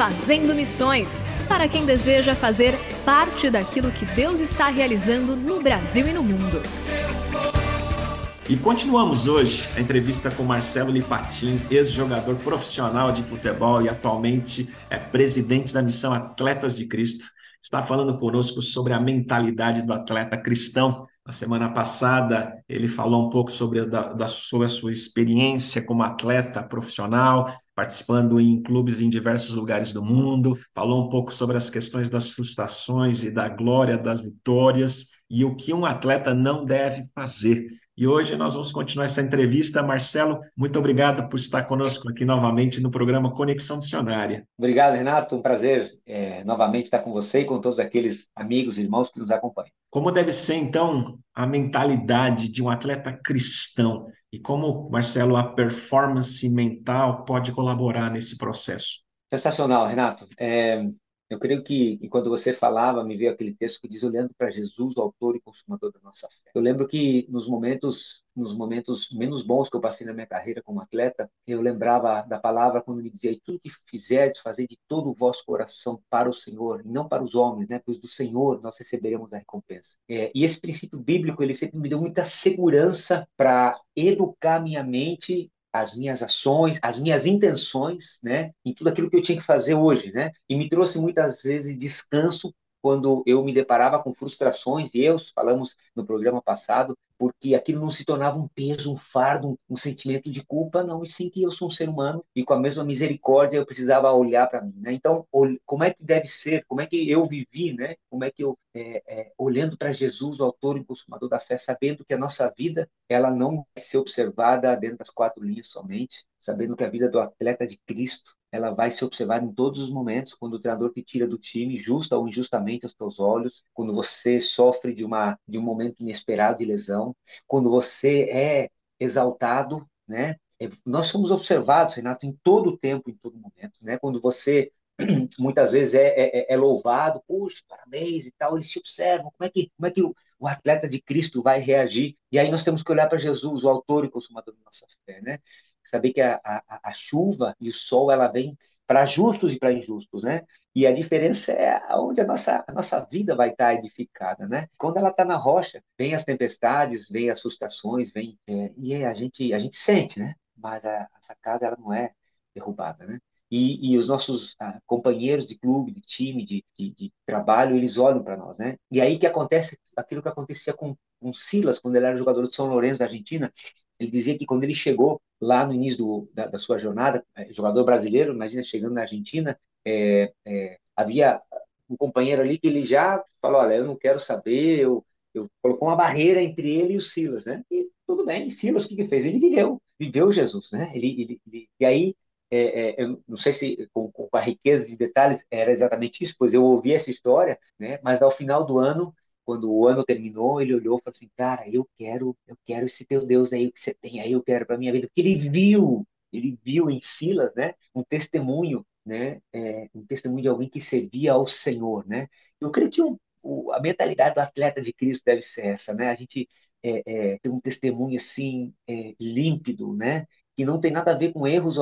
Fazendo Missões para quem deseja fazer parte daquilo que Deus está realizando no Brasil e no mundo. E continuamos hoje a entrevista com Marcelo Lipatin, ex-jogador profissional de futebol e atualmente é presidente da missão Atletas de Cristo. Está falando conosco sobre a mentalidade do atleta cristão. Na semana passada, ele falou um pouco sobre a, da, sobre a sua experiência como atleta profissional, participando em clubes em diversos lugares do mundo, falou um pouco sobre as questões das frustrações e da glória das vitórias e o que um atleta não deve fazer. E hoje nós vamos continuar essa entrevista. Marcelo, muito obrigado por estar conosco aqui novamente no programa Conexão Missionária. Obrigado, Renato. Um prazer é, novamente estar com você e com todos aqueles amigos e irmãos que nos acompanham. Como deve ser, então, a mentalidade de um atleta cristão? E como, Marcelo, a performance mental pode colaborar nesse processo? Sensacional, Renato. É, eu creio que, quando você falava, me veio aquele texto que diz olhando para Jesus, o autor e consumador da nossa fé. Eu lembro que nos momentos nos momentos menos bons que eu passei na minha carreira como atleta, eu lembrava da palavra quando me dizia: tudo que fizerdes, fazer de todo o vosso coração para o Senhor, e não para os homens, né? Pois do Senhor nós receberemos a recompensa. É, e esse princípio bíblico, ele sempre me deu muita segurança para educar minha mente as minhas ações, as minhas intenções, né, em tudo aquilo que eu tinha que fazer hoje, né, e me trouxe muitas vezes descanso quando eu me deparava com frustrações e erros, falamos no programa passado, porque aquilo não se tornava um peso, um fardo, um, um, sentimento de culpa, não, e sim que eu sou um ser humano e com a mesma misericórdia eu precisava olhar para mim, né? Então, como é que deve ser? Como é que eu vivi, né? Como é que eu, é, é, olhando para Jesus, o autor e consumador da fé, sabendo que a nossa vida, ela não vai ser observada dentro das quatro linhas somente, sabendo que a vida do atleta de Cristo, ela vai ser observada em todos os momentos, quando o treinador te tira do time, justa ou injustamente aos teus olhos, quando você sofre de, uma, de um momento inesperado de lesão, quando você é exaltado, né? É, nós somos observados, Renato, em todo o tempo, em todo momento, né? Quando você muitas vezes é, é, é, louvado, puxa, parabéns e tal, eles te observam, como é que, como é que o, o atleta de Cristo vai reagir? E aí nós temos que olhar para Jesus, o autor e consumador da nossa fé, né? Saber que a, a, a chuva e o sol ela vem para justos e para injustos, né? E a diferença é onde a nossa, a nossa vida vai estar edificada, né? Quando ela está na rocha, vem as tempestades, vem as frustrações, vem é, e a gente a gente sente, né? Mas a, essa casa ela não é derrubada, né? E, e os nossos ah, companheiros de clube, de time, de, de, de trabalho, eles olham para nós, né? E aí que acontece aquilo que acontecia com, com Silas quando ele era jogador de São Lourenço da Argentina. Ele dizia que quando ele chegou lá no início do, da, da, sua jornada, é, jogador brasileiro, imagina chegando na Argentina, é, é, havia um companheiro ali que ele já falou, olha, eu não quero saber, eu, eu colocou uma barreira entre ele e o Silas, né? E tudo bem, Silas o que, que fez? Ele viveu, viveu Jesus, né? Ele, ele, ele e aí, é, é, eu não sei se com, com, a riqueza de detalhes era exatamente isso, pois eu ouvi essa história, né? Mas ao final do ano quando o ano terminou, ele olhou e falou assim: Cara, eu quero, eu quero esse teu Deus aí, que você tem aí, eu quero para minha vida. Porque ele viu, ele viu em Silas, né, um testemunho né, é, um testemunho de alguém que servia ao Senhor, né? Eu creio que o, a mentalidade do atleta de Cristo deve ser essa, né? A gente é, é, ter um testemunho assim é, límpido, né? Que não tem nada a ver com erros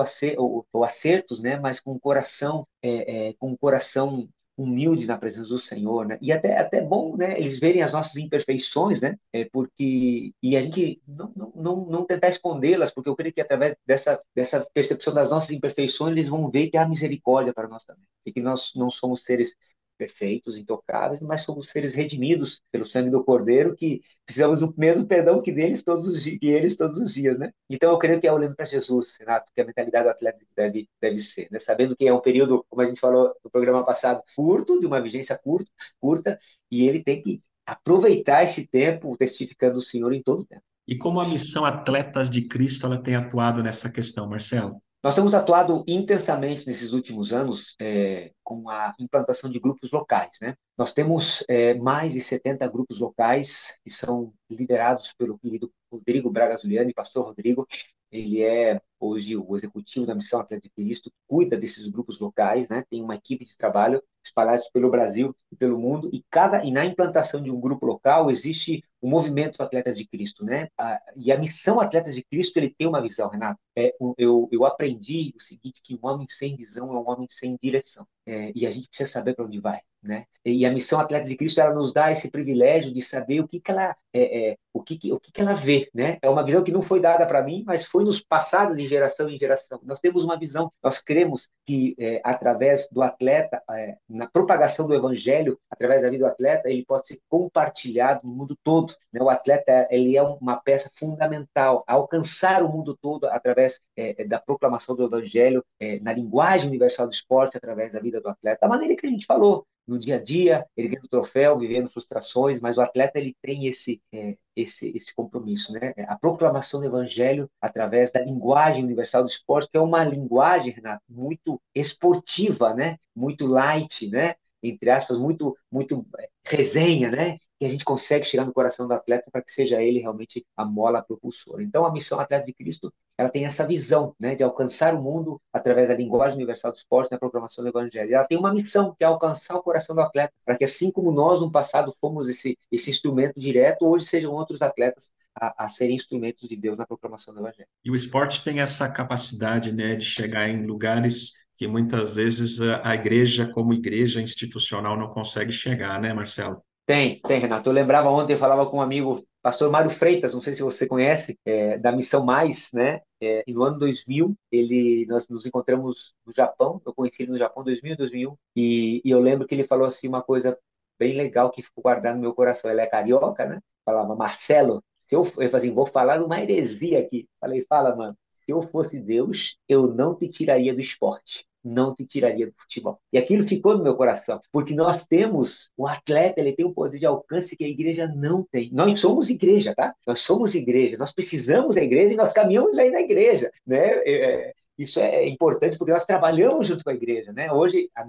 ou acertos, né? Mas com o coração, é, é, com o coração humilde na presença do Senhor, né? E até até bom, né? Eles verem as nossas imperfeições, né? É porque e a gente não não, não, não tentar escondê-las, porque eu creio que através dessa dessa percepção das nossas imperfeições eles vão ver que há misericórdia para nós também e que nós não somos seres perfeitos, intocáveis, mas somos seres redimidos pelo sangue do Cordeiro, que precisamos do mesmo perdão que deles todos os dias, eles todos os dias, né? Então eu creio que é olhando para Jesus, Renato, que a mentalidade do atleta deve deve ser, né? Sabendo que é um período, como a gente falou no programa passado, curto, de uma vigência curta, curta, e ele tem que aproveitar esse tempo testificando o Senhor em todo o tempo. E como a missão Atletas de Cristo ela tem atuado nessa questão, Marcelo? Nós temos atuado intensamente nesses últimos anos é, com a implantação de grupos locais. Né? Nós temos é, mais de 70 grupos locais que são liderados pelo querido Rodrigo Braga Zuliani, pastor Rodrigo. Ele é hoje o executivo da Missão Atleta de Cristo, cuida desses grupos locais, né? tem uma equipe de trabalho espalhados pelo Brasil e pelo mundo, e cada e na implantação de um grupo local existe o movimento Atletas de Cristo, né? A, e a missão Atletas de Cristo ele tem uma visão, Renato. É, eu, eu aprendi o seguinte que um homem sem visão é um homem sem direção, é, e a gente precisa saber para onde vai né? E a missão Atletas de Cristo ela nos dá esse privilégio de saber o que, que ela é, é o que, o que, que ela vê, né? É uma visão que não foi dada para mim, mas foi nos passada de geração em geração. Nós temos uma visão, nós cremos que é, através do atleta, é, na propagação do evangelho, através da vida do atleta, ele pode ser compartilhado no mundo todo. Né? O atleta ele é uma peça fundamental, alcançar o mundo todo através é, da proclamação do evangelho é, na linguagem universal do esporte, através da vida do atleta, da maneira que a gente falou, no dia a dia, erguendo o troféu, vivendo frustrações, mas o atleta ele tem esse é, esse esse compromisso, né? A proclamação do evangelho através da linguagem universal do esporte, que é uma linguagem, Renato, muito esportiva, né? Muito light, né? Entre aspas, muito muito é, resenha, né? Que a gente consegue chegar no coração do atleta para que seja ele realmente a mola propulsora. Então, a missão Atleta de Cristo, ela tem essa visão, né, de alcançar o mundo através da linguagem universal do esporte, na proclamação do evangelho. Ela tem uma missão, que é alcançar o coração do atleta, para que assim como nós no passado fomos esse esse instrumento direto, hoje sejam outros atletas a, a, serem instrumentos de Deus na proclamação do Evangelho. E o esporte tem essa capacidade, né, de chegar em lugares que muitas vezes a igreja, como igreja institucional, não consegue chegar, né, Marcelo? Tem, tem, Renato. Eu lembrava ontem, eu falava com um amigo, pastor Mário Freitas, não sei se você conhece, é, da Missão Mais, né? É, e no ano 2000, ele, nós nos encontramos no Japão, eu conheci ele no Japão 2000 2001, e, e eu lembro que ele falou assim uma coisa bem legal que ficou guardada no meu coração. Ele é carioca, né? Falava, Marcelo, se eu, eu falei assim, vou falar uma heresia aqui. Falei, fala, mano, se eu fosse Deus, eu não te tiraria do esporte não te tiraria do futebol. E aquilo ficou no meu coração, porque nós temos, o atleta, ele tem um poder de alcance que a igreja não tem. Nós somos igreja, tá? Nós somos igreja, nós precisamos da igreja e nós caminhamos aí na igreja, né? É, isso é importante porque nós trabalhamos junto com a igreja, né? Hoje, a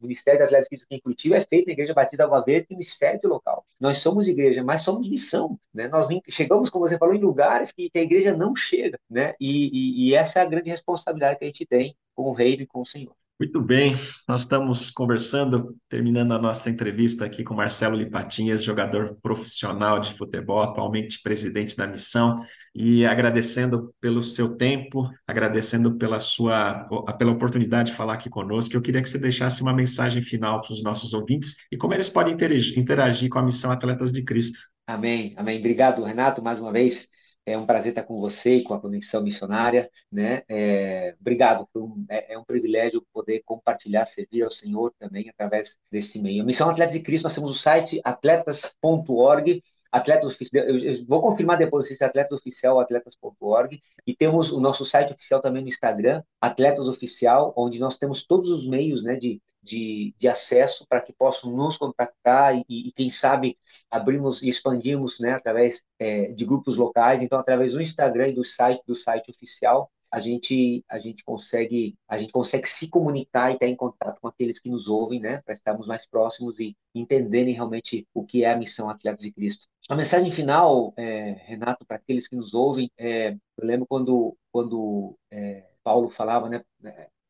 Ministério da Atlético aqui em Curitiba é feito na Igreja Batista Água Verde, é Ministério local. Nós somos igreja, mas somos missão, né? Nós chegamos, como você falou, em lugares que, que a igreja não chega, né? E, e, e essa é a grande responsabilidade que a gente tem com o reino e com o Senhor. Muito bem, nós estamos conversando, terminando a nossa entrevista aqui com Marcelo Lipatinhas, jogador profissional de futebol, atualmente presidente da missão, e agradecendo pelo seu tempo, agradecendo pela sua pela oportunidade de falar aqui conosco. Eu queria que você deixasse uma mensagem final para os nossos ouvintes e como eles podem interagir, interagir com a missão Atletas de Cristo. Amém, amém. Obrigado, Renato, mais uma vez. É um prazer estar com você e com a Conexão Missionária, né? É, obrigado, um, é, é, um privilégio poder compartilhar, servir ao Senhor também através desse meio. Missão Atletas de Cristo, nós temos o site atletas.org, Atletas eu vou confirmar depois se é Atletas Oficial ou atletas.org, e temos o nosso site oficial também no Instagram, Atletas Oficial, onde nós temos todos os meios né, de, de, de acesso para que possam nos contactar e, e, quem sabe, abrimos e expandimos né, através é, de grupos locais. Então, através do Instagram e do site, do site oficial, a gente a gente consegue a gente consegue se comunicar e estar em contato com aqueles que nos ouvem, né, para estarmos mais próximos e entenderem realmente o que é a missão Atletas de Cristo. A mensagem final, é, Renato, para aqueles que nos ouvem, é, eu lembro quando quando é, Paulo falava, né,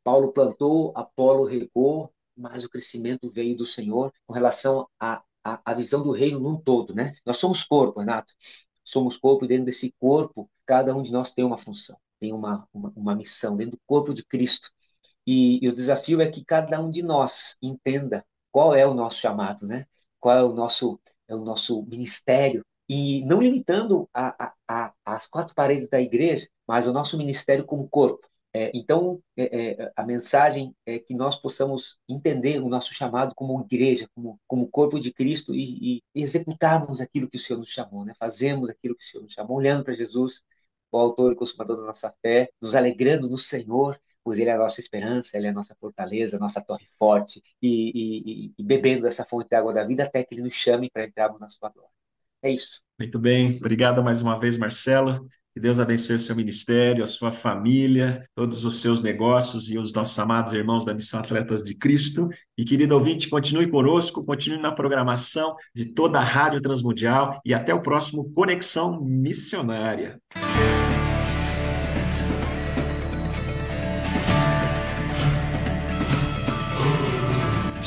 Paulo plantou, Apolo regou, mas o crescimento veio do Senhor com relação à, à, visão do reino num todo, né? Nós somos corpo, Renato. Somos corpo e dentro desse corpo, cada um de nós tem uma função, tem uma, uma, uma missão dentro do corpo de Cristo. E, e, o desafio é que cada um de nós entenda qual é o nosso chamado, né? Qual é o nosso, é o nosso ministério. E não limitando a, a, a, as quatro paredes da igreja, mas o nosso ministério como corpo. É, então, é, é, a mensagem é que nós possamos entender o nosso chamado como igreja, como, como corpo de Cristo e, e executarmos aquilo que o Senhor nos chamou, né? fazemos aquilo que o Senhor nos chamou, olhando para Jesus, o autor e consumador da nossa fé, nos alegrando no Senhor, pois Ele é a nossa esperança, Ele é a nossa fortaleza, a nossa torre forte, e, e, e bebendo dessa fonte de água da vida até que Ele nos chame para entrarmos na sua glória. É isso. Muito bem, obrigado mais uma vez, Marcelo. Que Deus abençoe o seu ministério, a sua família, todos os seus negócios e os nossos amados irmãos da Missão Atletas de Cristo. E querido ouvinte, continue conosco, continue na programação de toda a Rádio Transmundial e até o próximo Conexão Missionária.